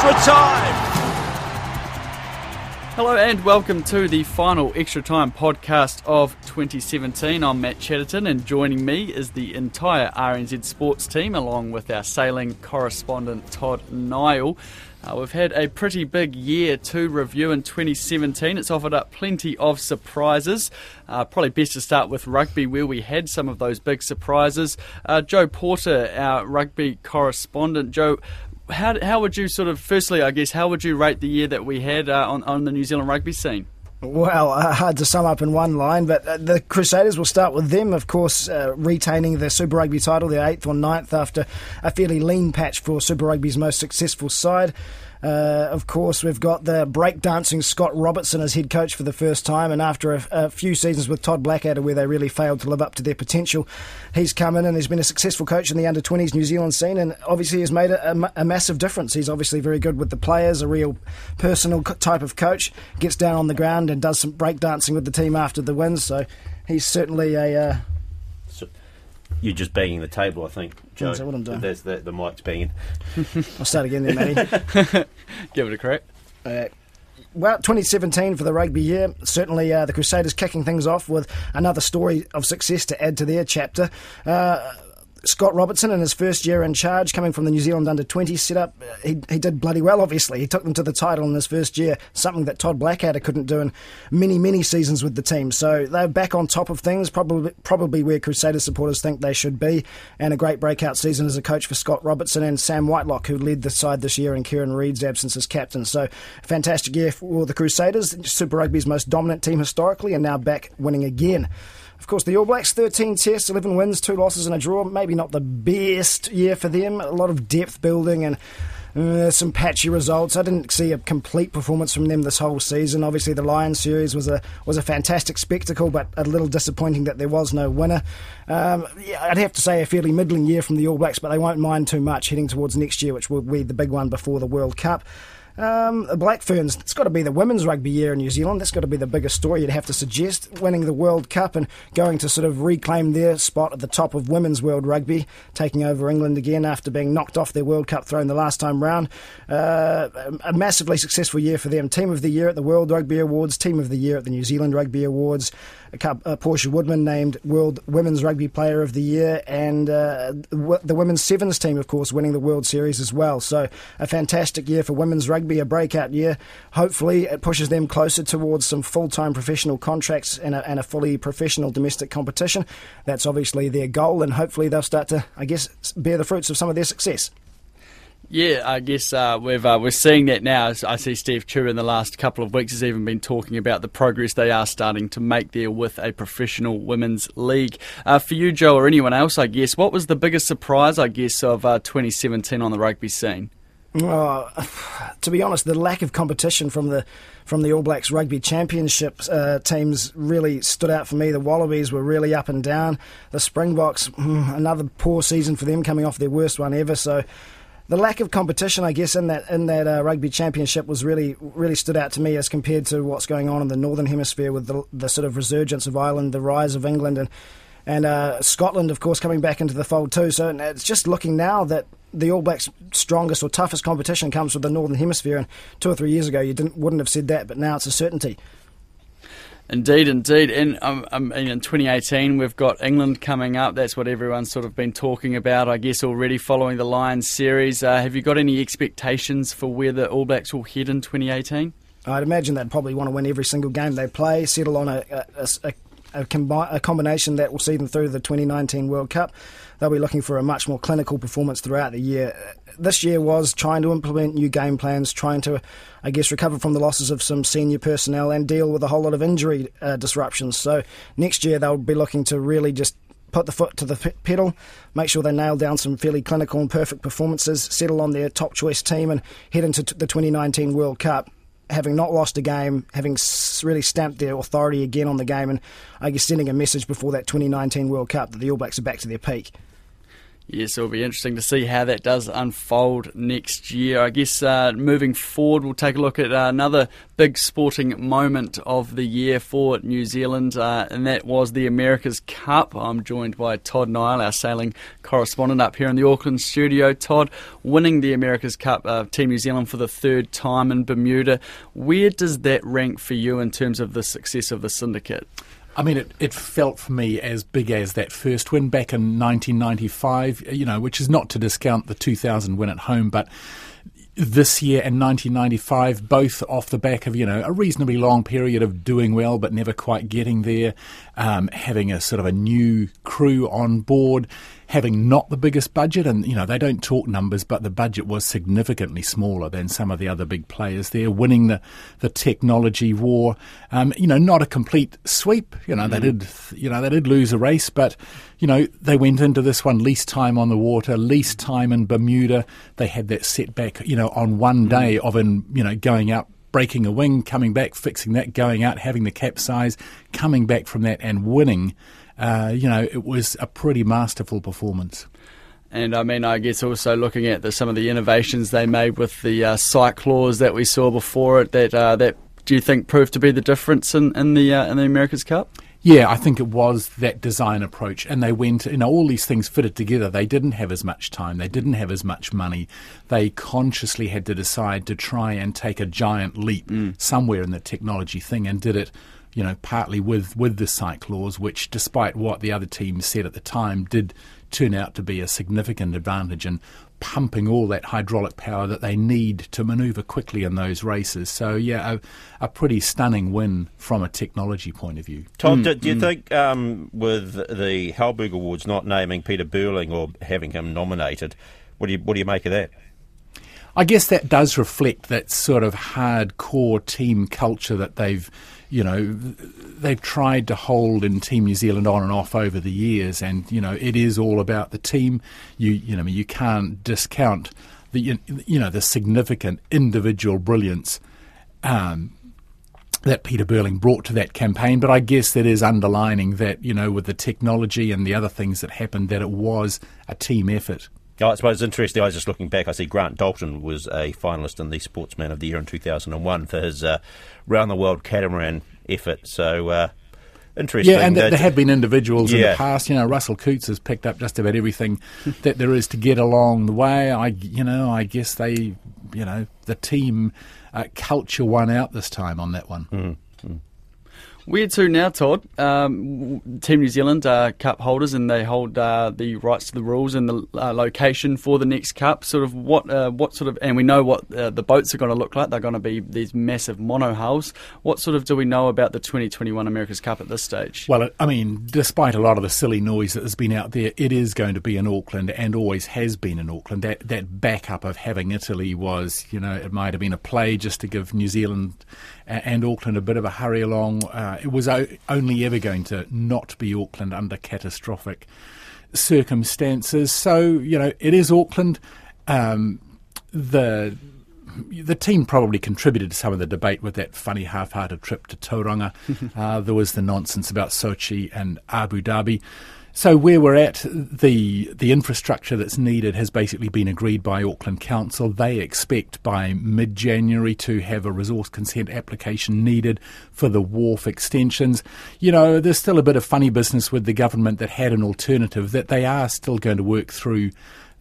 Extra time. Hello and welcome to the final Extra Time podcast of 2017. I'm Matt Chatterton and joining me is the entire RNZ Sports team along with our sailing correspondent Todd Niall. Uh, we've had a pretty big year to review in 2017. It's offered up plenty of surprises. Uh, probably best to start with rugby, where we had some of those big surprises. Uh, Joe Porter, our rugby correspondent. Joe, how, how would you sort of, firstly, I guess, how would you rate the year that we had uh, on, on the New Zealand rugby scene? Well, uh, hard to sum up in one line, but uh, the Crusaders will start with them, of course, uh, retaining the Super Rugby title, their eighth or ninth, after a fairly lean patch for Super Rugby's most successful side. Uh, of course, we've got the breakdancing Scott Robertson as head coach for the first time, and after a, a, few seasons with Todd Blackadder where they really failed to live up to their potential, he's come in and he's been a successful coach in the under 20s New Zealand scene, and obviously has made a, a, a, massive difference. He's obviously very good with the players, a real personal type of coach, gets down on the ground and does some breakdancing with the team after the wins, so he's certainly a. Uh, you're just banging the table, I think, Joe. That's what I'm doing. There's the, the mic's banging. I'll start again then, Matty. Give it a crack. Uh, well, 2017 for the rugby year. Certainly, uh, the Crusaders kicking things off with another story of success to add to their chapter. Uh, Scott Robertson in his first year in charge, coming from the New Zealand under 20 setup, uh, he, he did bloody well, obviously. He took them to the title in his first year, something that Todd Blackadder couldn't do in many, many seasons with the team. So they're back on top of things, probably, probably where Crusader supporters think they should be. And a great breakout season as a coach for Scott Robertson and Sam Whitelock, who led the side this year in Kieran Read's absence as captain. So fantastic year for the Crusaders, Super Rugby's most dominant team historically, and now back winning again. Of course, the All Blacks, 13 tests, 11 wins, 2 losses, and a draw. Maybe not the best year for them. A lot of depth building and uh, some patchy results. I didn't see a complete performance from them this whole season. Obviously, the Lions series was a was a fantastic spectacle, but a little disappointing that there was no winner. Um, yeah, I'd have to say a fairly middling year from the All Blacks, but they won't mind too much heading towards next year, which will be the big one before the World Cup. Um, the Black Ferns, it's got to be the women's rugby year in New Zealand. That's got to be the biggest story you'd have to suggest. Winning the World Cup and going to sort of reclaim their spot at the top of women's world rugby, taking over England again after being knocked off their World Cup throne the last time round. Uh, a massively successful year for them. Team of the year at the World Rugby Awards, Team of the year at the New Zealand Rugby Awards. Uh, Portia Woodman named World Women's Rugby Player of the Year, and uh, the women's sevens team, of course, winning the World Series as well. So a fantastic year for women's rugby, a breakout year. Hopefully, it pushes them closer towards some full-time professional contracts and a, and a fully professional domestic competition. That's obviously their goal, and hopefully they'll start to, I guess, bear the fruits of some of their success. Yeah, I guess uh, we've uh, we're seeing that now. I see Steve Tew in the last couple of weeks has even been talking about the progress they are starting to make there with a professional women's league. Uh, for you, Joe, or anyone else, I guess, what was the biggest surprise, I guess, of uh, 2017 on the rugby scene? Oh, to be honest, the lack of competition from the from the All Blacks Rugby Championship uh, teams really stood out for me. The Wallabies were really up and down. The Springboks, another poor season for them, coming off their worst one ever. So the lack of competition, I guess, in that in that uh, rugby championship was really really stood out to me as compared to what's going on in the northern hemisphere with the, the sort of resurgence of Ireland, the rise of England, and and uh, Scotland, of course, coming back into the fold too. So it's just looking now that the All Blacks' strongest or toughest competition comes from the northern hemisphere. And two or three years ago, you didn't wouldn't have said that, but now it's a certainty. Indeed, indeed. And um, um, in 2018, we've got England coming up. That's what everyone's sort of been talking about, I guess, already following the Lions series. Uh, have you got any expectations for where the All Blacks will head in 2018? I'd imagine they'd probably want to win every single game they play, settle on a, a, a, a, combi- a combination that will see them through the 2019 World Cup. They'll be looking for a much more clinical performance throughout the year. This year was trying to implement new game plans, trying to, I guess, recover from the losses of some senior personnel and deal with a whole lot of injury uh, disruptions. So next year they'll be looking to really just put the foot to the pedal, make sure they nail down some fairly clinical and perfect performances, settle on their top choice team, and head into the 2019 World Cup having not lost a game, having really stamped their authority again on the game, and I guess sending a message before that 2019 World Cup that the All Blacks are back to their peak. Yes, it'll be interesting to see how that does unfold next year. I guess uh, moving forward, we'll take a look at uh, another big sporting moment of the year for New Zealand, uh, and that was the America's Cup. I'm joined by Todd Niall, our sailing correspondent up here in the Auckland studio. Todd, winning the America's Cup, uh, Team New Zealand for the third time in Bermuda. Where does that rank for you in terms of the success of the syndicate? I mean, it, it felt for me as big as that first win back in 1995, you know, which is not to discount the 2000 win at home, but this year and 1995, both off the back of you know a reasonably long period of doing well but never quite getting there, um, having a sort of a new crew on board, having not the biggest budget, and you know they don't talk numbers, but the budget was significantly smaller than some of the other big players there, winning the the technology war. Um, you know, not a complete sweep. You know, mm. they did you know they did lose a race, but you know they went into this one least time on the water, least time in Bermuda. They had that setback, you know, on one mm. day of in you know going out breaking a wing, coming back, fixing that, going out, having the capsize, coming back from that and winning uh, you know, it was a pretty masterful performance. And I mean, I guess also looking at the, some of the innovations they made with the uh, cyclors that we saw before it, that uh, that do you think proved to be the difference in, in the uh, in the America's Cup? Yeah, I think it was that design approach, and they went. You know, all these things fitted together. They didn't have as much time. They didn't have as much money. They consciously had to decide to try and take a giant leap mm. somewhere in the technology thing, and did it you know, partly with, with the cyclors, which, despite what the other teams said at the time, did turn out to be a significant advantage in pumping all that hydraulic power that they need to manoeuvre quickly in those races. So, yeah, a, a pretty stunning win from a technology point of view. Tom, mm, do, do, you mm. think um, with the Halberg Awards not naming Peter Burling or having him nominated, what do you, what do you make of that? I guess that does reflect that sort of hardcore team culture that they've you know, they've tried to hold in Team New Zealand on and off over the years, and you know, it is all about the team. You you know, you can't discount the you know the significant individual brilliance. Um, that Peter Burling brought to that campaign, but I guess that is underlining that, you know, with the technology and the other things that happened, that it was a team effort. I suppose it's interesting. I was just looking back. I see Grant Dalton was a finalist in the Sportsman of the Year in 2001 for his uh, round the world catamaran effort. So uh, interesting. Yeah, and there have been individuals yeah. in the past. You know, Russell Coutts has picked up just about everything that there is to get along the way. I, you know, I guess they, you know, the team uh, culture won out this time on that one. Mm. Where to now, Todd? Um, Team New Zealand are cup holders and they hold uh, the rights to the rules and the uh, location for the next cup. Sort of what, uh, what sort of, and we know what uh, the boats are going to look like. They're going to be these massive mono hulls. What sort of do we know about the 2021 America's Cup at this stage? Well, I mean, despite a lot of the silly noise that has been out there, it is going to be in Auckland and always has been in Auckland. That that backup of having Italy was, you know, it might have been a play just to give New Zealand and Auckland a bit of a hurry along. Uh, it was o- only ever going to not be Auckland under catastrophic circumstances. So you know it is Auckland. Um, the the team probably contributed to some of the debate with that funny half-hearted trip to Tauranga. uh, there was the nonsense about Sochi and Abu Dhabi. So where we're at, the the infrastructure that's needed has basically been agreed by Auckland Council. They expect by mid January to have a resource consent application needed for the wharf extensions. You know, there's still a bit of funny business with the government that had an alternative that they are still going to work through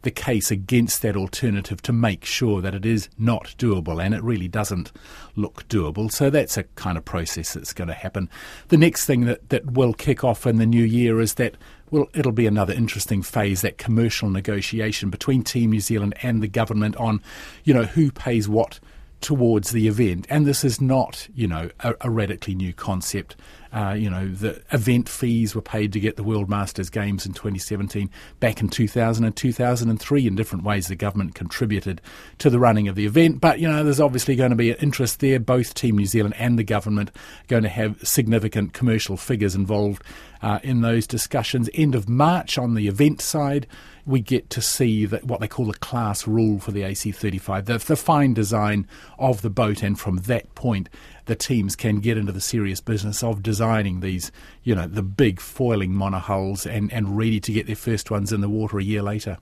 the case against that alternative to make sure that it is not doable, and it really doesn't look doable. So that's a kind of process that's going to happen. The next thing that, that will kick off in the new year is that well, it'll be another interesting phase, that commercial negotiation between Team New Zealand and the government on, you know, who pays what towards the event. And this is not, you know, a, a radically new concept. Uh, you know, the event fees were paid to get the World Masters Games in 2017. Back in 2000 and 2003, in different ways, the government contributed to the running of the event. But, you know, there's obviously going to be an interest there. Both Team New Zealand and the government are going to have significant commercial figures involved uh, in those discussions. End of March on the event side, we get to see that what they call the class rule for the AC35, the, the fine design of the boat, and from that point, the teams can get into the serious business of designing these, you know, the big foiling monohulls and, and ready to get their first ones in the water a year later.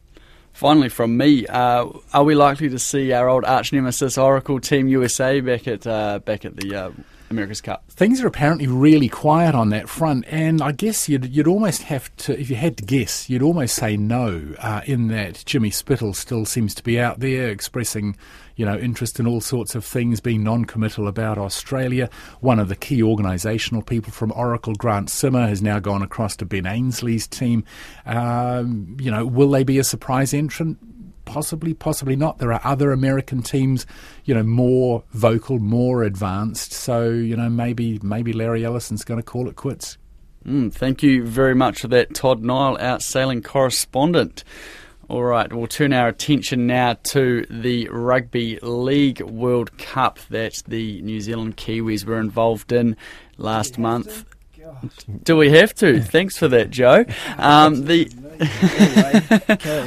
Finally, from me, uh, are we likely to see our old arch nemesis Oracle Team USA back at uh, back at the uh, America's Cup? Things are apparently really quiet on that front, and I guess you'd you'd almost have to, if you had to guess, you'd almost say no. Uh, in that Jimmy Spithill still seems to be out there expressing you know, interest in all sorts of things, being non-committal about Australia. One of the key organisational people from Oracle, Grant Simmer, has now gone across to Ben Ainslie's team. Um, you know, will they be a surprise entrant? Possibly, possibly not. There are other American teams, you know, more vocal, more advanced. So, you know, maybe maybe Larry Ellison's going to call it quits. Mm, thank you very much for that, Todd Niall, out sailing correspondent. All right, we'll turn our attention now to the Rugby League World Cup that the New Zealand Kiwis were involved in last month. Do we have to? Thanks for that, Joe. Um, the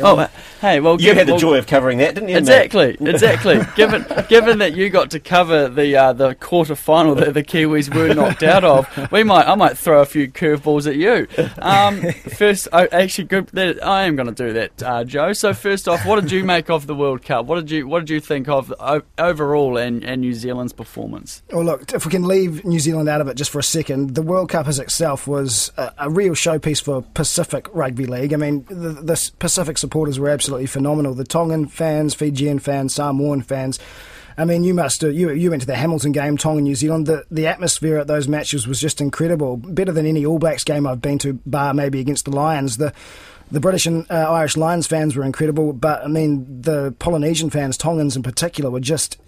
oh, hey, well, you give, had the well, joy of covering that, didn't you? Exactly, exactly. given given that you got to cover the uh, the quarter final that the Kiwis were knocked out of, we might I might throw a few curveballs at you. Um, first, oh, actually, good. That, I am going to do that, uh, Joe. So first off, what did you make of the World Cup? What did you what did you think of uh, overall and, and New Zealand's performance? Well, look, if we can leave New Zealand out of it just for a second, the World Cup itself was a, a real showpiece for Pacific Rugby League. I mean, the, the Pacific supporters were absolutely phenomenal. The Tongan fans, Fijian fans, Samoan fans. I mean, you must you you went to the Hamilton game, Tonga, New Zealand. The the atmosphere at those matches was just incredible, better than any All Blacks game I've been to, bar maybe against the Lions. The the British and uh, Irish Lions fans were incredible, but I mean the Polynesian fans, Tongans in particular, were just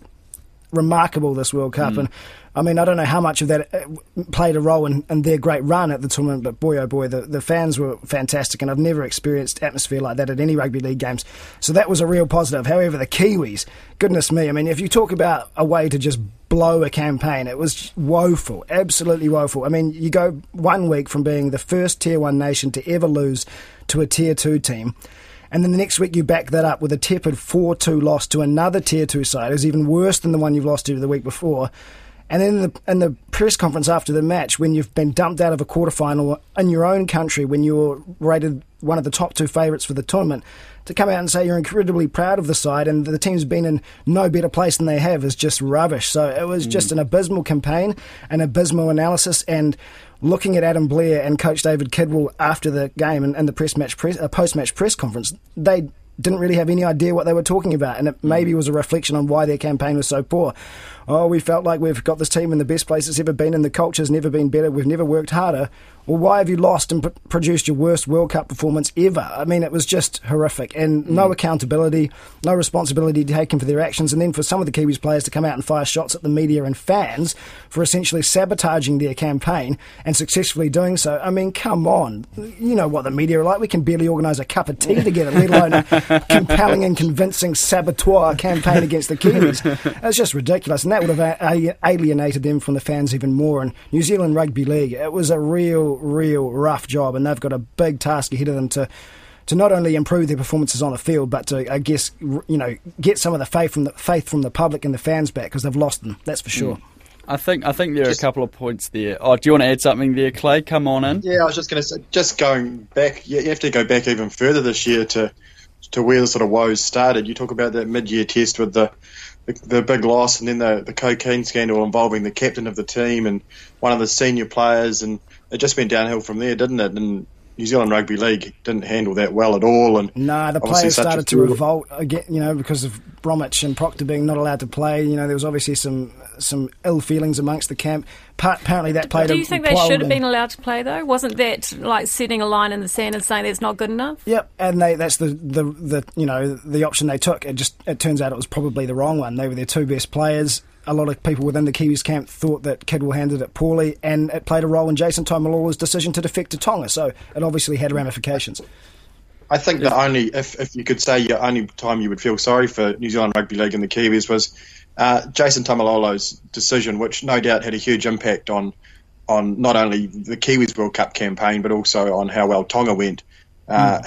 remarkable this World Cup. Mm. And I mean, I don't know how much of that uh, played a role in, in, their great run at the tournament, but boy, oh boy, the, the fans were fantastic, and I've never experienced atmosphere like that at any rugby league games. So that was a real positive. However, the Kiwis, goodness me, I mean, if you talk about a way to just blow a campaign, it was woeful, absolutely woeful. I mean, you go one week from being the first Tier 1 nation to ever lose to a Tier 2 team. And then the next week you back that up with a tepid 4 2 loss to another Tier 2 side, who's even worse than the one you've lost to the week before. And then in the, in the press conference after the match, when you've been dumped out of a quarterfinal in your own country, when you were rated one of the top two favourites for the tournament, to come out and say you're incredibly proud of the side and the team's been in no better place than they have is just rubbish. So it was mm. just an abysmal campaign, an abysmal analysis, and looking at Adam Blair and Coach David Kidwell after the game and, and the press match press, uh, post match press conference, they didn't really have any idea what they were talking about, and it maybe was a reflection on why their campaign was so poor. Oh, we felt like we've got this team in the best place it's ever been, and the culture's never been better. We've never worked harder. Well, why have you lost and p- produced your worst World Cup performance ever? I mean, it was just horrific, and mm. no accountability, no responsibility taken for their actions, and then for some of the Kiwis players to come out and fire shots at the media and fans for essentially sabotaging their campaign and successfully doing so. I mean, come on, you know what the media are like. We can barely organise a cup of tea together, let alone a compelling and convincing saboteur campaign against the Kiwis. It's just ridiculous, and that would have alienated them from the fans even more. And New Zealand Rugby League, it was a real real, rough job, and they've got a big task ahead of them to to not only improve their performances on the field, but to I guess you know get some of the faith from the faith from the public and the fans back because they've lost them. That's for sure. Mm. I think I think there are just, a couple of points there. Oh, do you want to add something there, Clay? Come on in. Yeah, I was just going to say, just going back, you have to go back even further this year to to where the sort of woes started. You talk about that mid-year test with the the, the big loss, and then the the cocaine scandal involving the captain of the team and one of the senior players, and it just went downhill from there, didn't it? And New Zealand Rugby League didn't handle that well at all. And no, nah, the players started to revolt again, you know, because of Bromwich and Proctor being not allowed to play. You know, there was obviously some some ill feelings amongst the camp. Apparently, that played. Do you think they should have been allowed to play though? Wasn't that like setting a line in the sand and saying that's not good enough? Yep, and they, that's the, the the you know the option they took. It just it turns out it was probably the wrong one. They were their two best players a lot of people within the Kiwis camp thought that Kidwell handled it poorly, and it played a role in Jason Taumalolo's decision to defect to Tonga. So it obviously had ramifications. I think the only, if, if you could say, your only time you would feel sorry for New Zealand Rugby League and the Kiwis was uh, Jason Taumalolo's decision, which no doubt had a huge impact on on not only the Kiwis World Cup campaign, but also on how well Tonga went. Uh,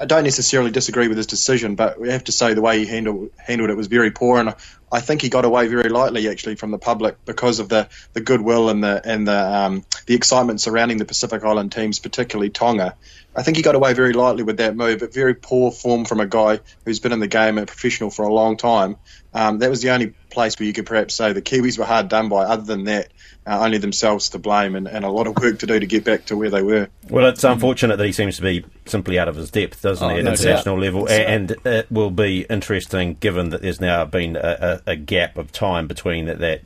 I don't necessarily disagree with his decision, but we have to say the way he handled handled it was very poor, and I think he got away very lightly actually from the public because of the, the goodwill and the and the um, the excitement surrounding the Pacific Island teams, particularly Tonga. I think he got away very lightly with that move, but very poor form from a guy who's been in the game, a professional for a long time. Um, that was the only place where you could perhaps say the Kiwis were hard done by. Other than that, uh, only themselves to blame and, and, a lot of work to do to get back to where they were. Well, it's unfortunate that he seems to be simply out of his depth, doesn't oh, he, at no international doubt. level? And, and it will be interesting given that there's now been a, a, a gap of time between that. that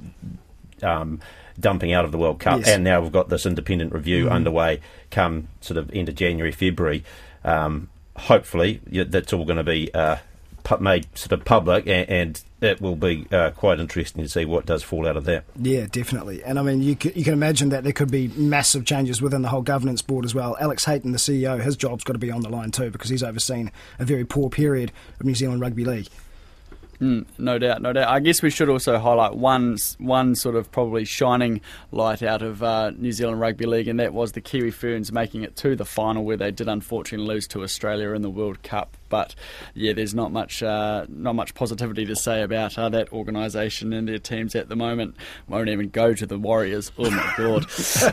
um, dumping out of the World Cup, yes. and now we've got this independent review mm. underway. Come sort of end of January, February. Um, hopefully, that's all going to be uh, made sort of public, and, and it will be uh, quite interesting to see what does fall out of that. Yeah, definitely. And I mean, you can, you can imagine that there could be massive changes within the whole governance board as well. Alex Hayton, the CEO, his job's got to be on the line too because he's overseen a very poor period of New Zealand Rugby League. Mm, no doubt, no doubt. I guess we should also highlight one one sort of probably shining light out of uh, New Zealand Rugby League, and that was the Kiwi Ferns making it to the final, where they did unfortunately lose to Australia in the World Cup. But yeah, there's not much uh, not much positivity to say about uh, that organisation and their teams at the moment. Won't even go to the Warriors. Oh my god.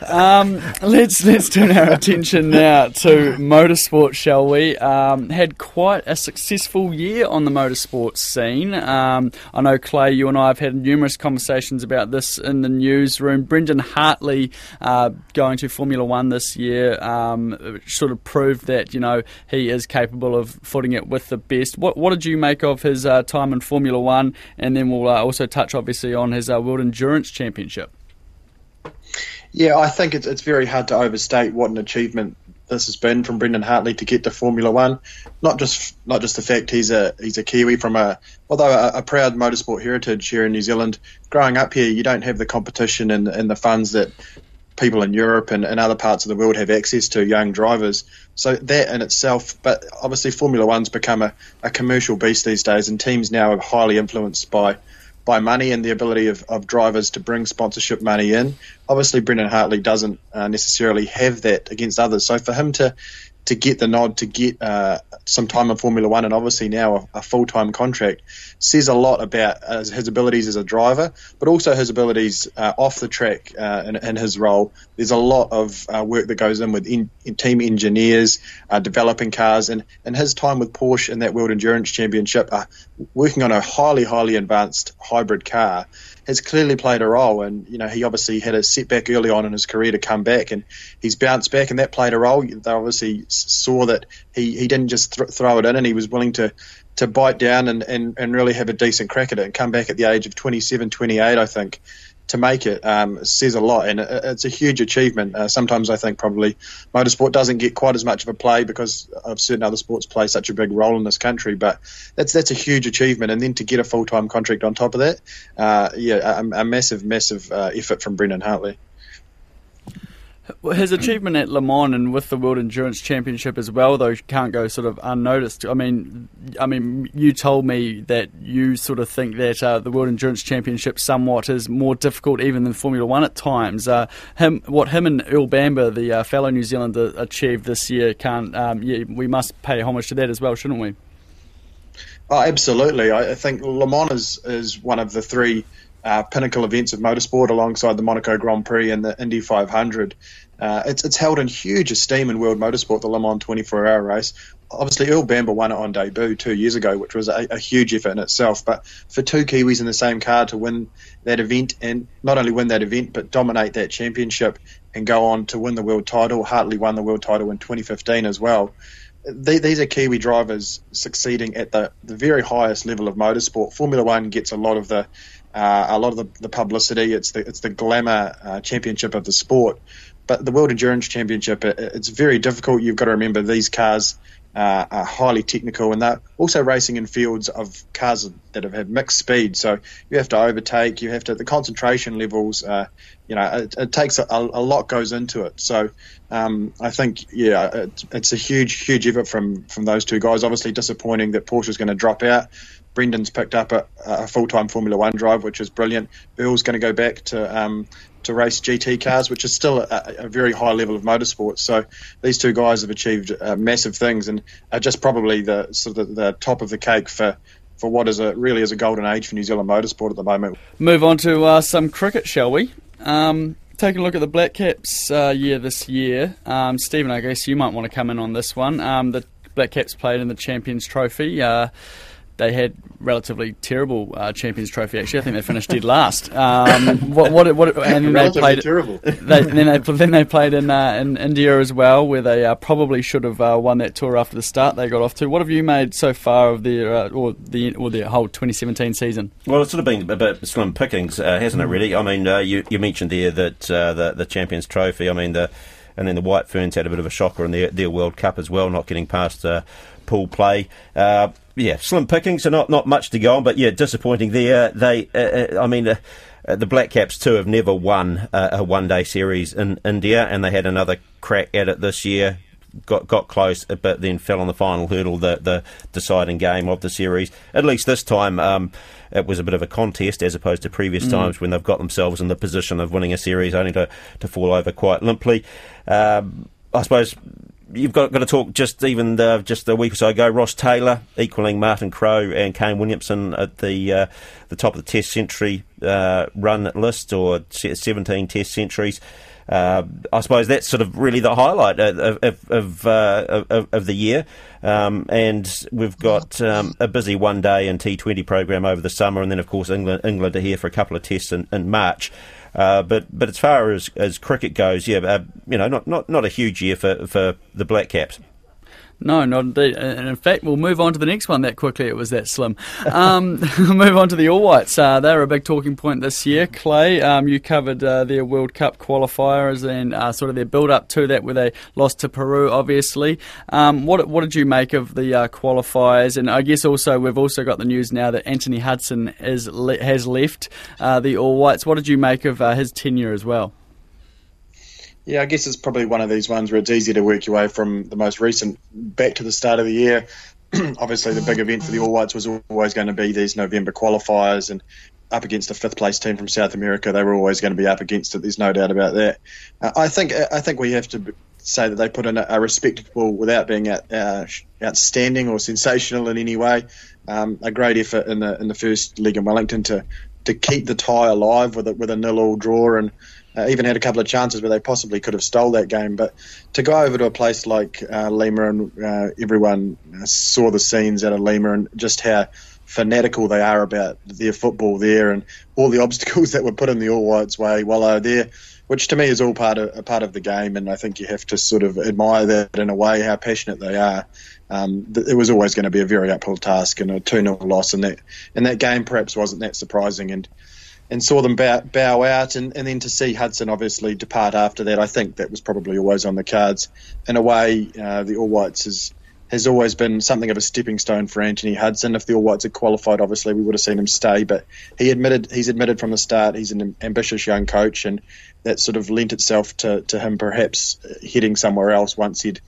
um, let's let's turn our attention now to motorsport, shall we? Um, had quite a successful year on the motorsports scene. Um, I know Clay, you and I have had numerous conversations about this in the newsroom. Brendan Hartley uh, going to Formula One this year um, sort of proved that you know he is capable of footing it with the best. What what did you make of his uh, time in Formula One? And then we'll uh, also touch obviously on his uh, World Endurance Championship. Yeah, I think it's it's very hard to overstate what an achievement this has been from Brendan Hartley to get to Formula One. Not just not just the fact he's a he's a Kiwi from a although a, a, proud motorsport heritage here in New Zealand. Growing up here, you don't have the competition and, and the funds that people in Europe and, and other parts of the world have access to young drivers. So that in itself, but obviously Formula One's become a, a commercial beast these days, and teams now are highly influenced by by money and the ability of, of drivers to bring sponsorship money in. Obviously, Brendan Hartley doesn't uh, necessarily have that against others. So for him to to get the nod to get uh, some time in Formula One and obviously now a, a full time contract says a lot about uh, his abilities as a driver, but also his abilities uh, off the track uh, in, in, his role. There's a lot of uh, work that goes in with in, in team engineers, uh, developing cars, and, and his time with Porsche in that World Endurance Championship, working on a highly, highly advanced hybrid car has clearly played a role. And you know, he obviously had a setback early on in his career to come back, and he's bounced back, and that played a role. They obviously saw that he, he didn't just th- throw it in, and he was willing to to bite down and, and, and really have a decent crack at it and come back at the age of 27, 28, I think to make it um, says a lot, and it's a huge achievement. Uh, sometimes I think probably motorsport doesn't get quite as much of a play because of certain other sports play such a big role in this country, but that's that's a huge achievement. And then to get a full time contract on top of that, uh, yeah, a, a, massive, massive uh, effort from Brendan Hartley his achievement at Le Mans and with the World Endurance Championship as well, though, can't go sort of unnoticed. I mean, I mean, you told me that you sort of think that uh, the World Endurance Championship somewhat is more difficult even than Formula One at times. Uh, him, what him and Earl Bamber, the uh, fellow New Zealander, achieved this year, can't. Um, yeah, we must pay homage to that as well, shouldn't we? Oh, absolutely. I, I think Le Mans is, is one of the three uh, pinnacle events of motorsport alongside the Monaco Grand Prix and the Indy 500. Uh, it's, it's held in huge esteem in world motorsport, the Le Mans 24 hour race. Obviously, Earl Bamber won it on debut two years ago, which was a, a, huge effort in itself. But for two Kiwis in the same car to win that event and not only win that event, but dominate that championship and go on to win the world title, Hartley won the world title in 2015 as well. These are Kiwi drivers succeeding at the, the very highest level of motorsport. Formula One gets a lot of the uh, a lot of the, the, publicity. It's the it's the glamour uh, championship of the sport. But the World Endurance Championship, it, it's very difficult. You've got to remember these cars uh, are highly technical, and they're also racing in fields of cars that have had mixed speed. So you have to overtake. You have to the concentration levels. Uh, you know, it, it takes a, a, lot goes into it. So um, I think, yeah, it, it's a huge, huge effort from from those two guys. Obviously, disappointing that Porsche is going to drop out. Brendan's picked up a, a full time Formula One drive, which is brilliant. Earl's going to go back to um, to race GT cars, which is still a, a, very high level of motorsport. So these two guys have achieved uh, massive things and are just probably the sort of the, the top of the cake for for what is a really is a golden age for New Zealand motorsport at the moment. Move on to uh, some cricket, shall we? Um, taking a look at the Black Caps uh, year this year, um, Stephen, I guess you might want to come in on this one. Um, the Black Caps played in the Champions Trophy. Uh, they had relatively terrible uh, Champions Trophy. Actually, I think they finished dead last. Um, what, what, what, and then they played. Terrible. They, then they then they played in uh, in India as well, where they uh, probably should have uh, won that tour after the start they got off to. What have you made so far of their uh, or the or their whole 2017 season? Well, it's sort of been a bit slim pickings, uh, hasn't it? Really. I mean, you you mentioned there that the the Champions Trophy. I mean the and then the White Ferns had a bit of a shocker in their, their World Cup as well, not getting past uh, pool play. Uh, yeah, slim pickings, so not not much to go on, but yeah, disappointing there. They, uh, uh I mean. Uh, uh, the Black Caps too have never won a one-day series in India, and they had another crack at it this year. Got got close, but then fell on the final hurdle, the the deciding game of the series. At least this time, um, it was a bit of a contest as opposed to previous mm. times when they've got themselves in the position of winning a series, only to to fall over quite limply. Um, I suppose you've got, got to talk just even the, just a week or so ago. Ross Taylor equaling Martin Crowe and Kane Williamson at the uh, the top of the Test century uh, run list, or 17 Test centuries. Uh, I suppose that's sort of really the highlight of of, of, uh, of, of the year. Um, and we've got um, a busy one day and T20 program over the summer, and then of course England England are here for a couple of tests in, in March. Uh, but but as far as, as cricket goes, yeah, uh, you know, not, not not a huge year for for the Black Caps. No, not indeed. And in fact, we'll move on to the next one that quickly. It was that slim. Um, move on to the All Whites. Uh, they're a big talking point this year. Clay, um, you covered uh, their World Cup qualifiers and uh, sort of their build up to that, where they lost to Peru, obviously. Um, what what did you make of the uh, qualifiers? And I guess also we've also got the news now that Anthony Hudson is has left uh, the All Whites. What did you make of uh, his tenure as well? Yeah, I guess it's probably one of these ones where it's easy to work your way from the most recent back to the start of the year. Obviously, the big event for the All Whites was always going to be these November qualifiers, and up against a fifth place team from South America, they were always going to be up against it. There's no doubt about that. Uh, I think I think we have to say that they put in a, a respectable, without being out, uh, outstanding or sensational in any way, um, a great effort in the in the first league in Wellington to to keep the tie alive with a, with a nil all draw and uh, even had a couple of chances where they possibly could have stole that game. But to go over to a place like uh, Lima and uh, everyone uh, saw the scenes out of Lima and just how fanatical they are about their football there and all the obstacles that were put in the All Whites' way while they were there, which to me is all part of part of the game. And I think you have to sort of admire that in a way how passionate they are. Um, it was always going to be a very uphill task and a 2 0 loss, and that and that game perhaps wasn't that surprising. And and saw them bow, bow out, and, and then to see Hudson obviously depart after that, I think that was probably always on the cards. In a way, uh, the All Whites has has always been something of a stepping stone for Anthony Hudson. If the All Whites had qualified, obviously we would have seen him stay, but he admitted he's admitted from the start he's an ambitious young coach, and that sort of lent itself to, to him perhaps heading somewhere else once he'd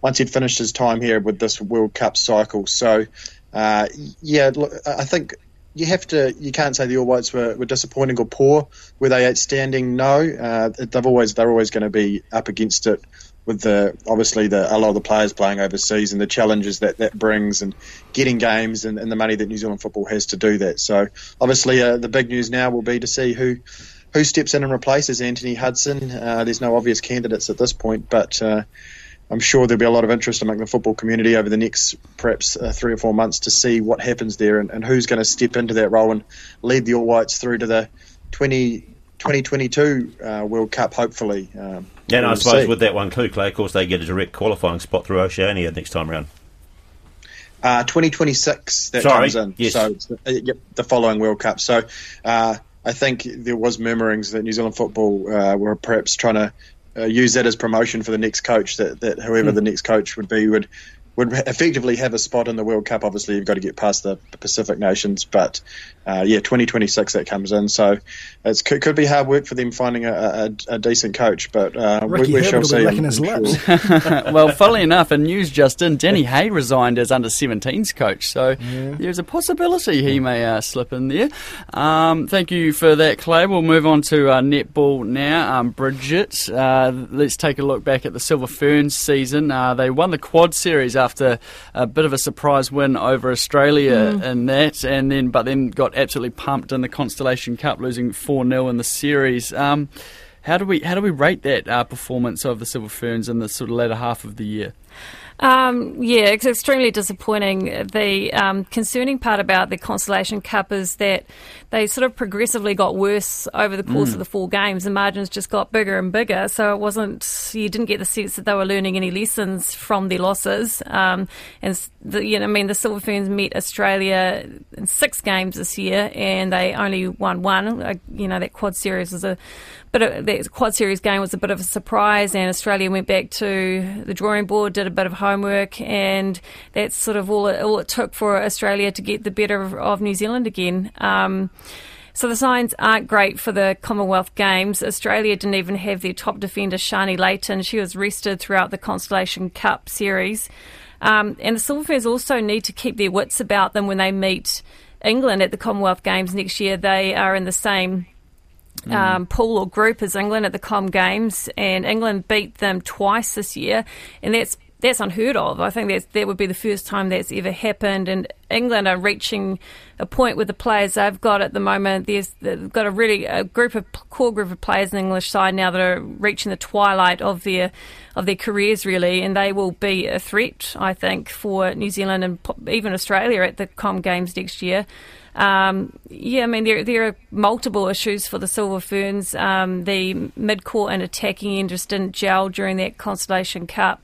once he'd finished his time here with this World Cup cycle. So. Uh, yeah, look, I think you have to you can't say the All Whites were, were disappointing or poor. Were they outstanding? No. Uh, they've always they're always going to be up against it with the obviously the a lot of the players playing overseas and the challenges that that brings and getting games and, and the money that New Zealand football has to do that. So obviously uh, the big news now will be to see who who steps in and replaces Anthony Hudson. Uh, there's no obvious candidates at this point, but uh, I'm sure there'll be a lot of interest among the football community over the next perhaps uh, three or four months to see what happens there and, and who's going to step into that role and lead the All Whites through to the 20, 2022 uh, World Cup, hopefully. Um, yeah, and I suppose see. with that one too, Clay, of course, they get a direct qualifying spot through Oceania next time around. Uh, 2026 that Sorry, comes in. Yes. So uh, yep, the following World Cup. So uh, I think there was murmurings that New Zealand football uh, were perhaps trying to uh, use that as promotion for the next coach. That, that whoever mm. the next coach would be would would effectively have a spot in the World Cup. Obviously, you've got to get past the Pacific nations, but uh, yeah, 2026 that comes in. So it could, could, be hard work for them finding a, a, a decent coach, but uh, we, we shall see. Licking his lips. well, funnily enough, in news just in, Danny Hay resigned as under 17s coach, so yeah. there's a possibility he may uh, slip in there. Um, thank you for that, Clay. We'll move on to uh, netball now. Um, Bridget, uh, let's take a look back at the Silver Ferns season. Uh, they won the quad series after a bit of a surprise win over Australia mm. in that, and then but then got absolutely pumped in the Constellation Cup, losing four 0 in the series. Um, how do we how do we rate that uh, performance of the Silver Ferns in the sort of latter half of the year? Um, yeah, it's extremely disappointing. The um, concerning part about the Constellation Cup is that they sort of progressively got worse over the course mm. of the four games. The margins just got bigger and bigger, so it wasn't. You didn't get the sense that they were learning any lessons from their losses. Um, and the, you know, I mean, the Silver Ferns met Australia in six games this year, and they only won one. You know, that quad series was a but the quad series game was a bit of a surprise, and Australia went back to the drawing board, did a bit of homework, and that's sort of all it, all it took for Australia to get the better of, of New Zealand again. Um, so the signs aren't great for the Commonwealth Games. Australia didn't even have their top defender, Sharni Layton. She was rested throughout the Constellation Cup series. Um, and the Silver Ferns also need to keep their wits about them when they meet England at the Commonwealth Games next year. They are in the same Mm. Um, pool or group as England at the Com Games, and England beat them twice this year, and that's that's unheard of. I think that's, that would be the first time that's ever happened. And England are reaching a point with the players they've got at the moment. There's, they've got a really a group of core group of players in the English side now that are reaching the twilight of their of their careers really, and they will be a threat, I think, for New Zealand and even Australia at the Com Games next year. Um, yeah, I mean, there, there are multiple issues for the Silver Ferns. Um, the mid court and attacking end just didn't gel during that Constellation Cup.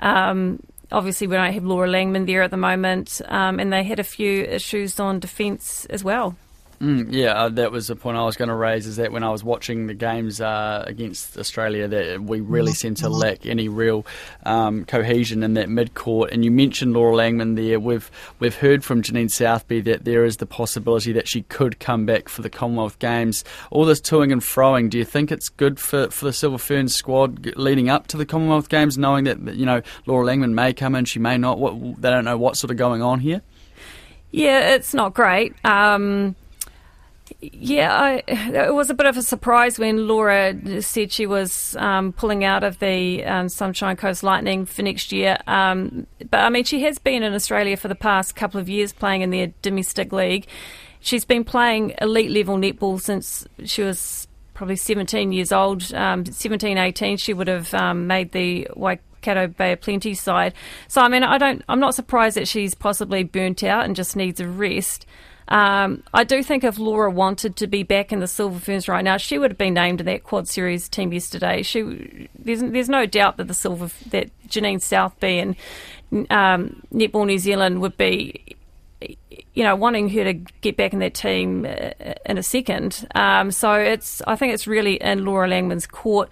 Um, obviously, we don't have Laura Langman there at the moment, um, and they had a few issues on defence as well. Mm, yeah, uh, that was the point I was going to raise. Is that when I was watching the games uh, against Australia, that we really seem to lack any real um, cohesion in that mid court. And you mentioned Laura Langman there. We've we've heard from Janine Southby that there is the possibility that she could come back for the Commonwealth Games. All this toing and froing. Do you think it's good for, for the Silver Ferns squad leading up to the Commonwealth Games, knowing that you know Laura Langman may come in, she may not. What they don't know what's sort of going on here. Yeah, it's not great. Um, yeah, I, it was a bit of a surprise when Laura said she was um, pulling out of the um, Sunshine Coast Lightning for next year. Um, but I mean, she has been in Australia for the past couple of years playing in their domestic league. She's been playing elite level netball since she was probably 17 years old. Um, 17, 18, she would have um, made the Waikato Bay of Plenty side. So I mean, I don't. I'm not surprised that she's possibly burnt out and just needs a rest. Um, I do think if Laura wanted to be back in the Silver Ferns right now, she would have been named in that Quad Series team yesterday. She, there's, there's no doubt that the Silver that Janine Southby and um, Netball New Zealand would be, you know, wanting her to get back in that team uh, in a second. Um, so it's I think it's really in Laura Langman's court.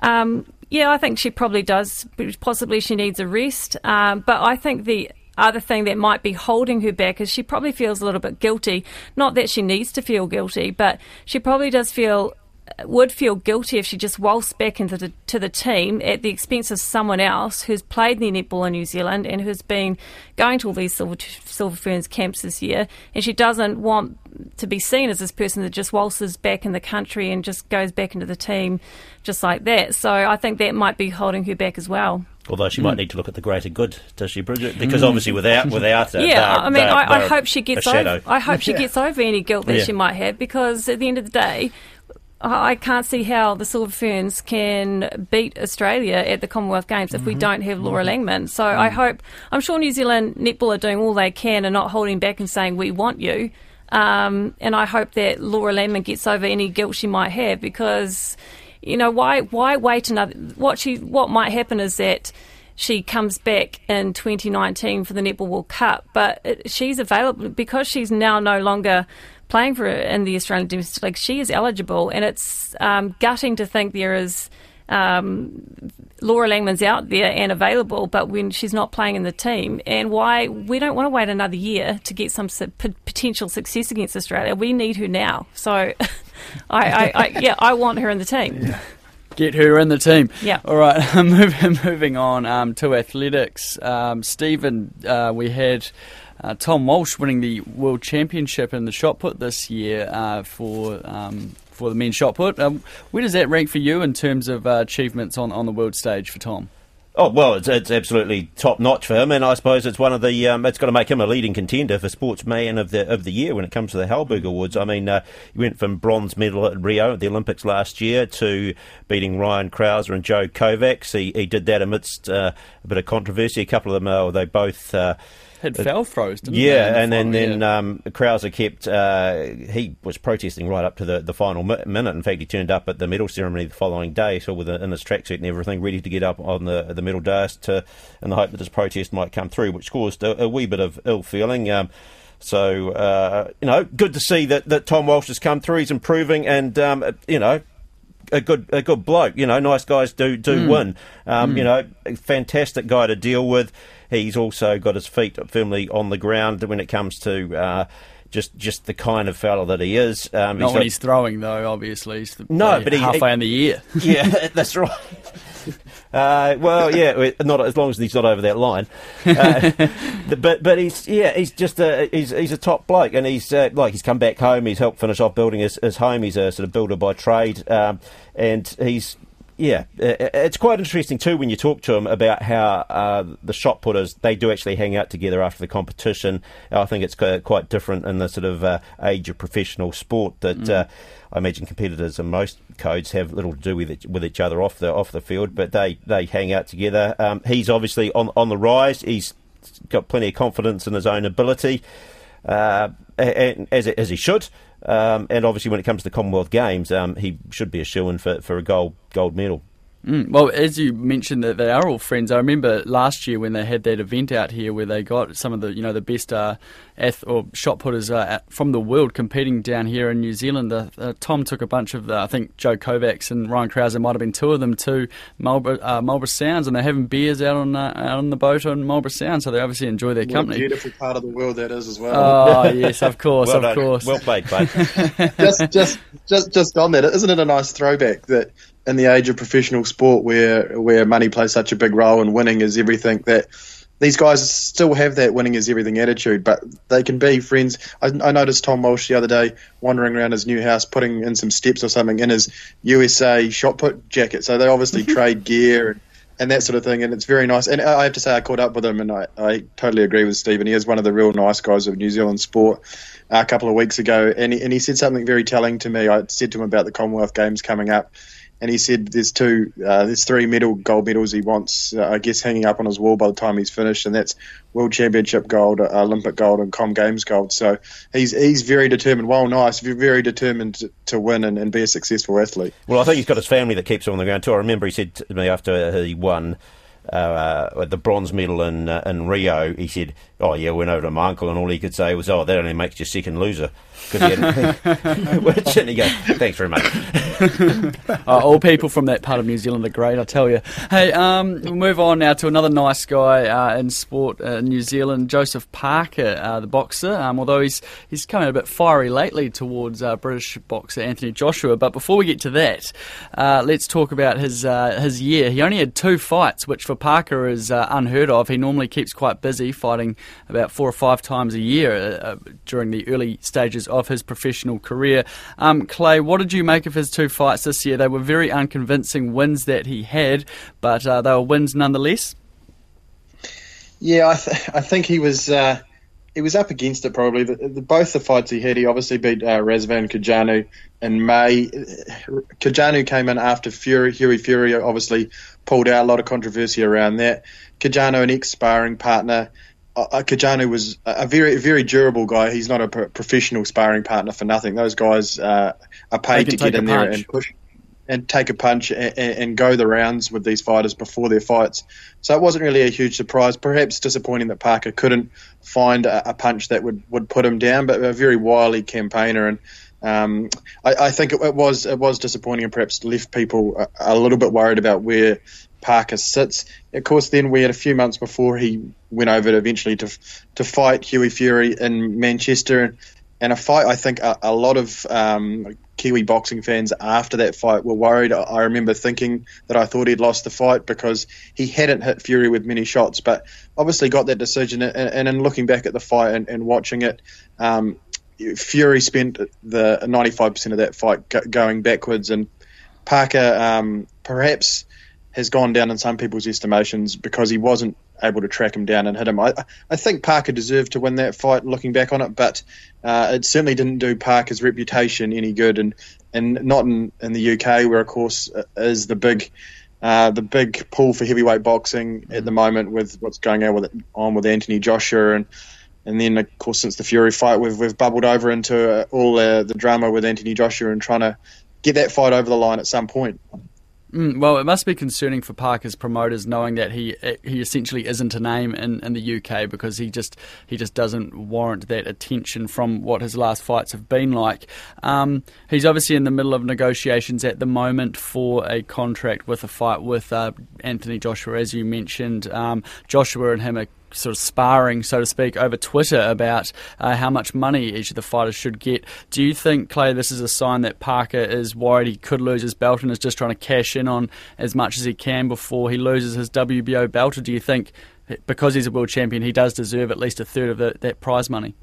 Um, yeah, I think she probably does. Possibly she needs a rest, um, but I think the other thing that might be holding her back is she probably feels a little bit guilty. Not that she needs to feel guilty, but she probably does feel would feel guilty if she just waltzed back into the to the team at the expense of someone else who's played the netball in New Zealand and who's been going to all these Silver, Silver Ferns camps this year, and she doesn't want to be seen as this person that just waltzes back in the country and just goes back into the team just like that. So I think that might be holding her back as well. Although she mm. might need to look at the greater good, does she, Bridget? Because mm. obviously, without without yeah, I mean, I, I, hope she gets over. I hope she gets over any guilt that yeah. she might have, because at the end of the day, I can't see how the Silver Ferns can beat Australia at the Commonwealth Games if mm-hmm. we don't have Laura mm-hmm. Langman. So mm. I hope, I'm sure New Zealand netball are doing all they can and not holding back and saying we want you. Um, and I hope that Laura Langman gets over any guilt she might have because you know, why why wait another? What she what might happen is that she comes back in 2019 for the Netball World Cup, but she's available because she's now no longer playing for in the Australian domestic league. She is eligible, and it's um, gutting to think there is um, Laura Langman's out there and available, but when she's not playing in the team, and why we don't want to wait another year to get some su- potential success against Australia. We need her now. So, I, I, I, yeah, I want her in the team. Yeah. Get her in the team. Yeah. All right. moving, moving on um, to athletics. Um, Stephen, uh, we had. Uh, Tom Walsh winning the World Championship in the shot put this year uh, for um, for the men's shot put. Um, where does that rank for you in terms of uh, achievements on, on the world stage for Tom? Oh well, it's, it's absolutely top notch for him, and I suppose it's one of the. Um, it's got to make him a leading contender for Sportsman of the of the year when it comes to the Halberg Awards. I mean, uh, he went from bronze medal at Rio at the Olympics last year to beating Ryan Crouser and Joe Kovacs. He he did that amidst uh, a bit of controversy. A couple of them, uh, they both uh, had foul throws, didn't yeah, they? and then then yeah. um, Crouser kept. Uh, he was protesting right up to the, the final mi- minute. In fact, he turned up at the medal ceremony the following day, so with a, in his tracksuit and everything, ready to get up on the the medal dais to, in the hope that his protest might come through, which caused a, a wee bit of ill feeling. Um, so uh, you know, good to see that, that Tom Walsh has come through. He's improving, and um, you know, a good a good bloke. You know, nice guys do do mm. win. Um, mm. You know, fantastic guy to deal with. He's also got his feet firmly on the ground when it comes to. Uh, just, just the kind of fellow that he is. Um, Not when got, he's throwing, though. Obviously, he's the, no, but he, halfway he, in the year. yeah, that's right. Uh, well, yeah, not as long as he's not over that line. Uh, but but he's yeah, he's just a he's he's a top bloke, and he's uh, like he's come back home. He's helped finish off building his, his home. He's a sort of builder by trade, um, and he's yeah, it's quite interesting too when you talk to him about how uh, the shot putters they do actually hang out together after the competition. I think it's quite different in the sort of uh, age of professional sport that mm. uh, I imagine competitors in most codes have little to do with it, with each other off the off the field, but they, they hang out together. Um, he's obviously on on the rise. He's got plenty of confidence in his own ability, uh, and, as as he should. Um, and obviously, when it comes to the Commonwealth Games, um, he should be a shoo in for, for a gold gold medal. Mm, well, as you mentioned that they are all friends. I remember last year when they had that event out here where they got some of the you know the best uh, ath- or shot putters uh, from the world competing down here in New Zealand. Uh, uh Tom took a bunch of the, I think Joe Kovacs and Ryan Crouser might have been two of them to Marlborough, uh, Marlborough Sounds, and they're having beers out on uh, out on the boat on Marlborough Sound, so they obviously enjoy their what company. beautiful part of the world that is as well. Oh yes, of course, well of done. course. Well played, bud. just just just just on that, isn't it a nice throwback that in the age of professional sport where where money plays such a big role and winning is everything that these guys still have that winning is everything attitude, but they can be friends. I, I, noticed Tom Walsh the other day wandering around his new house, putting in some steps or something in his USA shot put jacket. So they obviously trade gear and, and, that sort of thing, and it's very nice. And I have to say, I caught up with him, and I, I totally agree with Stephen. He is one of the real nice guys of New Zealand sport. Uh, a couple of weeks ago, and he, and he said something very telling to me. I said to him about the Commonwealth Games coming up and he said there's two, uh, there's three medal gold medals he wants, uh, I guess, hanging up on his wall by the time he's finished, and that's World Championship gold, uh, Olympic gold, and Com Games gold. So he's he's very determined. Well, nice, very determined to, win and, and, be a successful athlete. Well, I think he's got his family that keeps him on the ground too. I remember he said to me after he won. Uh, the bronze medal in uh, in Rio, he said, "Oh yeah, went over to my uncle," and all he could say was, "Oh, that only makes you second loser." Because he had, which, and he goes, "Thanks very much." uh, all people from that part of New Zealand are great, I tell you. Hey, um, we'll move on now to another nice guy uh, in sport in uh, New Zealand, Joseph Parker, uh, the boxer. Um, although he's he's coming a bit fiery lately towards uh, British boxer Anthony Joshua. But before we get to that, uh, let's talk about his his year. He only had two fights, which for Parker is unheard of. He normally keeps quite busy, fighting about four or five times a year during the early stages of his professional career. Um, Clay, what did you make of his two fights this year? They were very unconvincing wins that he had, but uh, they were wins nonetheless. Yeah, I, th- I think he was uh, he was up against it probably. The, the, both the fights he had, he obviously beat uh, Razvan Cojanu in May. Cojanu came in after Fury, Hughie Fury obviously pulled out. A lot of controversy around that. Cojanu, an ex sparring partner, uh, Cojanu was a very very durable guy. He's not a pro- professional sparring partner for nothing. Those guys uh, are paid to get in there and push and take a punch and, and, go the rounds with these fighters before their fights. So it wasn't really a huge surprise. Perhaps disappointing that Parker couldn't find a, a punch that would, would put him down, but a very wily campaigner and um, I, I, think it, it, was it was disappointing and perhaps left people a, a, little bit worried about where Parker sits. Of course, then we had a few months before he went over to eventually to to fight Hughie Fury in Manchester, and a fight I think a, a lot of um, Kiwi boxing fans after that fight were worried. I remember thinking that I thought he'd lost the fight because he hadn't hit Fury with many shots, but obviously got that decision. And, and in looking back at the fight and, and watching it, um, Fury spent the 95% of that fight going backwards, and Parker um, perhaps has gone down in some people's estimations because he wasn't able to track him down and hit him. I, I think Parker deserved to win that fight, looking back on it, but uh, it certainly didn't do Parker's reputation any good, and and not in, in the UK, where of course uh, is the big. Uh, the big pull for heavyweight boxing at the moment with what's going on with on with Anthony Joshua and and then of course since the Fury fight we've we've bubbled over into uh, all uh, the drama with Anthony Joshua and trying to get that fight over the line at some point. Mm, well, it must be concerning for Parker's promoters knowing that he he essentially isn't a name in, in the UK because he just he just doesn't warrant that attention from what his last fights have been like. Um, he's obviously in the middle of negotiations at the moment for a contract with a fight with uh, Anthony Joshua, as you mentioned. Um, Joshua and him are sort of sparring, so to speak, over Twitter about uh, how much money each of the fighters should get. Do you think, Clay, this is a sign that Parker is worried he could lose his belt and is just trying to cash in on as much as he can before he loses his WBO belt? Or do you think because he's a world champion, he does deserve at least a third of the, that prize money?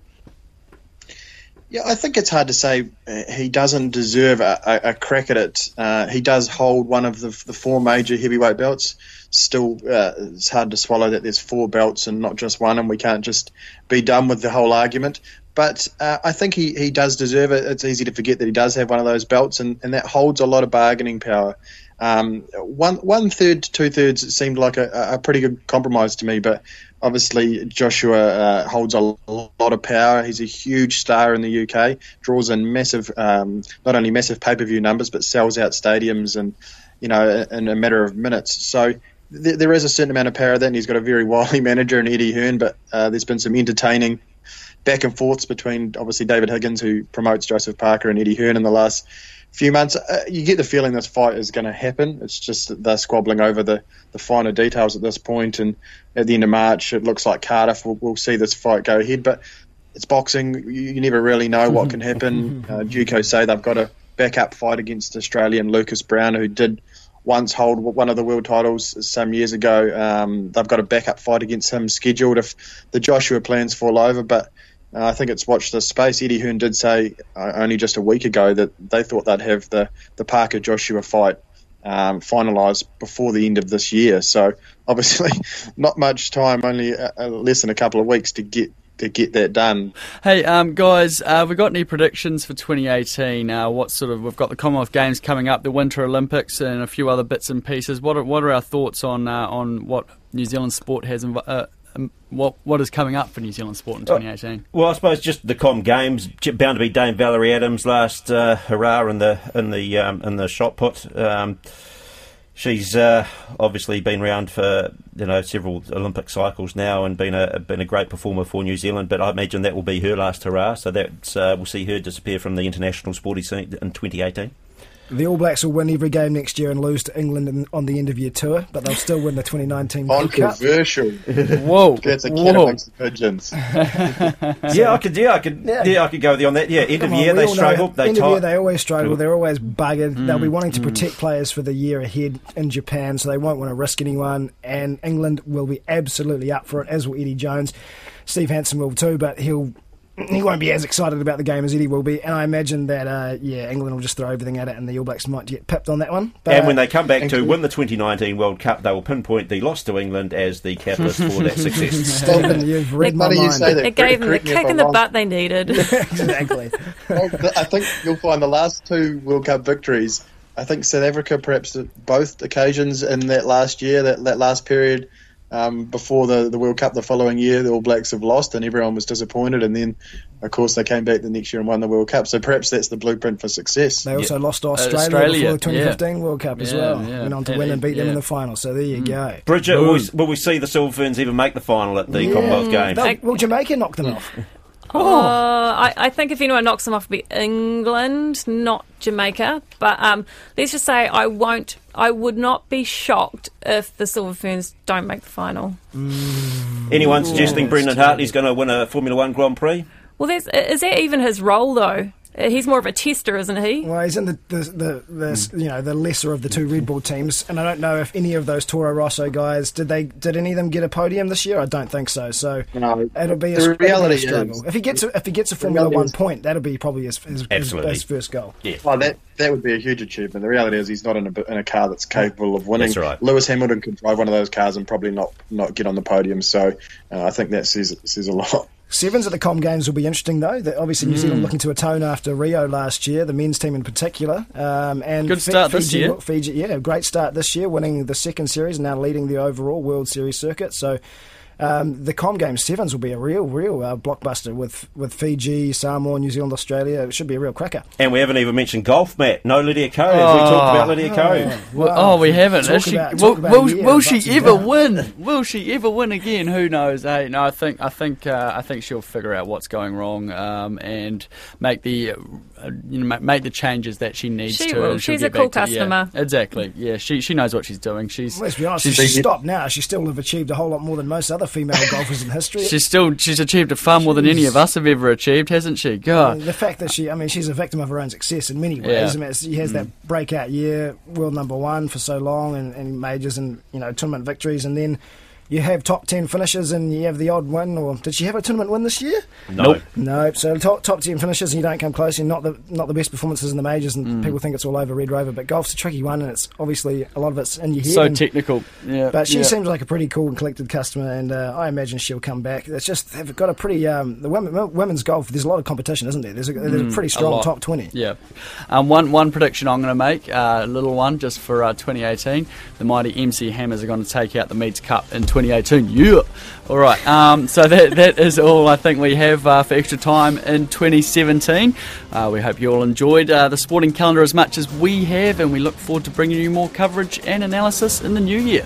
Yeah, I think it's hard to say uh, he doesn't deserve a, a, crack at it. Uh, he does hold one of the, the four major heavyweight belts still uh, it's hard to swallow that there's four belts and not just one, and we can't just be done with the whole argument. But uh, I think he, he does deserve it. It's easy to forget that he does have one of those belts, and, and that holds a lot of bargaining power. Um, one one third to two thirds seemed like a, a pretty good compromise to me, but obviously Joshua uh, holds a lot of power. He's a huge star in the UK, draws in massive, um, not only massive pay per view numbers, but sells out stadiums and you know in a matter of minutes. So there is a certain amount of power there, and he's got a very wily manager in Eddie Hearn. But uh, there's been some entertaining back and forths between obviously David Higgins, who promotes Joseph Parker, and Eddie Hearn in the last few months. Uh, you get the feeling this fight is going to happen. It's just that they're squabbling over the, the finer details at this point. and at the end of March, it looks like Cardiff will, will see this fight go ahead. But it's boxing; you, you never really know what can happen. uh, Duco say they've got a backup fight against Australian Lucas Browne, who did once hold one of the world titles some years ago. Um, they've got a backup fight against him scheduled if the Joshua plans fall over. But uh, I think it's watch this space. Eddie Hearn did say uh, only just a week ago that they thought they'd have the, the Parker Joshua fight um, finalised before the end of this year. So obviously, not much time, only uh, uh less than a couple of weeks to get to get that done. Hey, um, guys, uh, we got any predictions for 2018? Uh, what sort of we've got the Commonwealth Games coming up, the Winter Olympics, and a few other bits and pieces. What are, what are our thoughts on uh, on what New Zealand sport has? Inv- uh, um, what what is coming up for New Zealand sport in 2018? Well, I suppose just the Com Games bound to be Dame Valerie Adams last uh, hurrah in the in the um, in the shot put. Um, she's uh, obviously been around for you know several Olympic cycles now and been a been a great performer for New Zealand. But I imagine that will be her last hurrah. So that uh, we'll see her disappear from the international sporting scene in 2018. The All Blacks will win every game next year and lose to England in, on the end of year tour, but they'll still win the 2019 World Cup. Controversial. Whoa, that's a cat amongst the pigeons. yeah, I could. Yeah, I could. Yeah, yeah I could go with you on that. Yeah, end of year they struggle. They end of year they always struggle. They're always buggered. Mm, They'll be wanting to mm. protect players for the year ahead in Japan, so they won't want to risk anyone. And England will be absolutely up for it, as will Eddie Jones. Steve Hansen will too, but he'll he won't be as excited about the game as Eddie will be, and I imagine that uh, yeah, England will just throw everything at it, and the All Blacks might get pipped on that one. But, and when they come back to win the 2019 World Cup, they will pinpoint the loss to England as the catalyst for that success. Stephen, you've read my mind. You say that. It gave them the kick in the wrong. butt they needed. exactly. well, I think you'll find the last two World Cup victories. I think South Africa, perhaps both occasions in that last year, that, that last period um, before the, the World Cup the following year, the All Blacks have lost and everyone was disappointed. And then, of course, they came back the next year and won the World Cup. So perhaps that's the blueprint for success. They also yeah. lost to Australia, uh, Australia, before the 2015 yeah. World Cup yeah, as well. Went on to win and beat them in the final. So there you mm. go. Bridget, will we, will we, see the Silver Ferns even make the final at the Commonwealth Games? Will Jamaica knock them off? Oh, I, I, think if anyone knocks them off, it'll be England, not Jamaica. But um, let's just say I won't. I would not be shocked if the Silver Ferns don't make the final. Mm. Anyone suggesting Brendon Hartley's going to win a Formula One Grand Prix? Well, is that even his role though? He's more of a tester, isn't he? Well, he's in the the, the, the mm. you know the lesser of the two Red Bull teams, and I don't know if any of those Toro Rosso guys did they did any of them get a podium this year? I don't think so. So no, it'll be a, reality be a struggle. Is, if he gets a, if he gets a Formula One is, point, that'll be probably his his, his, his, first goal. Yeah, well, that that would be a huge achievement. The reality is he's not in a in a car that's capable of winning. That's right. Lewis Hamilton could drive one of those cars and probably not not get on the podium. So uh, I think that says says a lot. Sevens at the Com Games will be interesting, though. Obviously, New mm. Zealand looking to atone after Rio last year, the men's team in particular. Um, and good start Fiji, this year. Fiji, yeah, great start this year, winning the second series and now leading the overall World Series circuit. So um, the Com Game Sevens will be a real, real uh, blockbuster with, with Fiji, Samoa, New Zealand, Australia. It should be a real cracker. And we haven't even mentioned golf, Matt. No Lydia Ko. Oh. we talked about Lydia Ko? Oh, well, oh we haven't. Is she, about, will, will, will she ever win? Will she ever win again? Who knows? Hey, no, I think I think uh, I think she'll figure out what's going wrong um, and make the uh, you know make the changes that she needs she to. Will. She's a cool customer. Yeah, exactly. Yeah, she she knows what she's doing. She's. Well, let's be honest. She's, she's stopped now. She still have achieved a whole lot more than most other female golfers in history. She's still she's achieved a far more than any of us have ever achieved, hasn't she? God, the fact that she, I mean, she's a victim of her own success in many ways. Yeah. I mean, she has mm. that breakout year, world number one for so long, and, and majors and you know tournament victories, and then you have top 10 finishes and you have the odd win, or did she have a tournament win this year? No. No. So top, top 10 finishes and you don't come close. You're not the, not the best performances in the majors, and mm. people think it's all over Red Rover. But golf's a tricky one, and it's obviously a lot of it's in your head. So and, technical. Yeah. But she yeah. seems like a pretty cool and collected customer, and uh, I imagine she'll come back. It's just, they've got a pretty, um, the women, women's golf, there's a lot of competition, isn't there? There's a, there's mm, a pretty strong a top 20. Yeah. Um, one, one prediction I'm going to make, uh, a little one just for uh, 2018. The mighty MC Hammers are going to take out the Meads Cup in 2018. Yeah. All right. Um, so that that is all I think we have uh, for extra time in 2017. Uh, we hope you all enjoyed uh, the sporting calendar as much as we have, and we look forward to bringing you more coverage and analysis in the new year.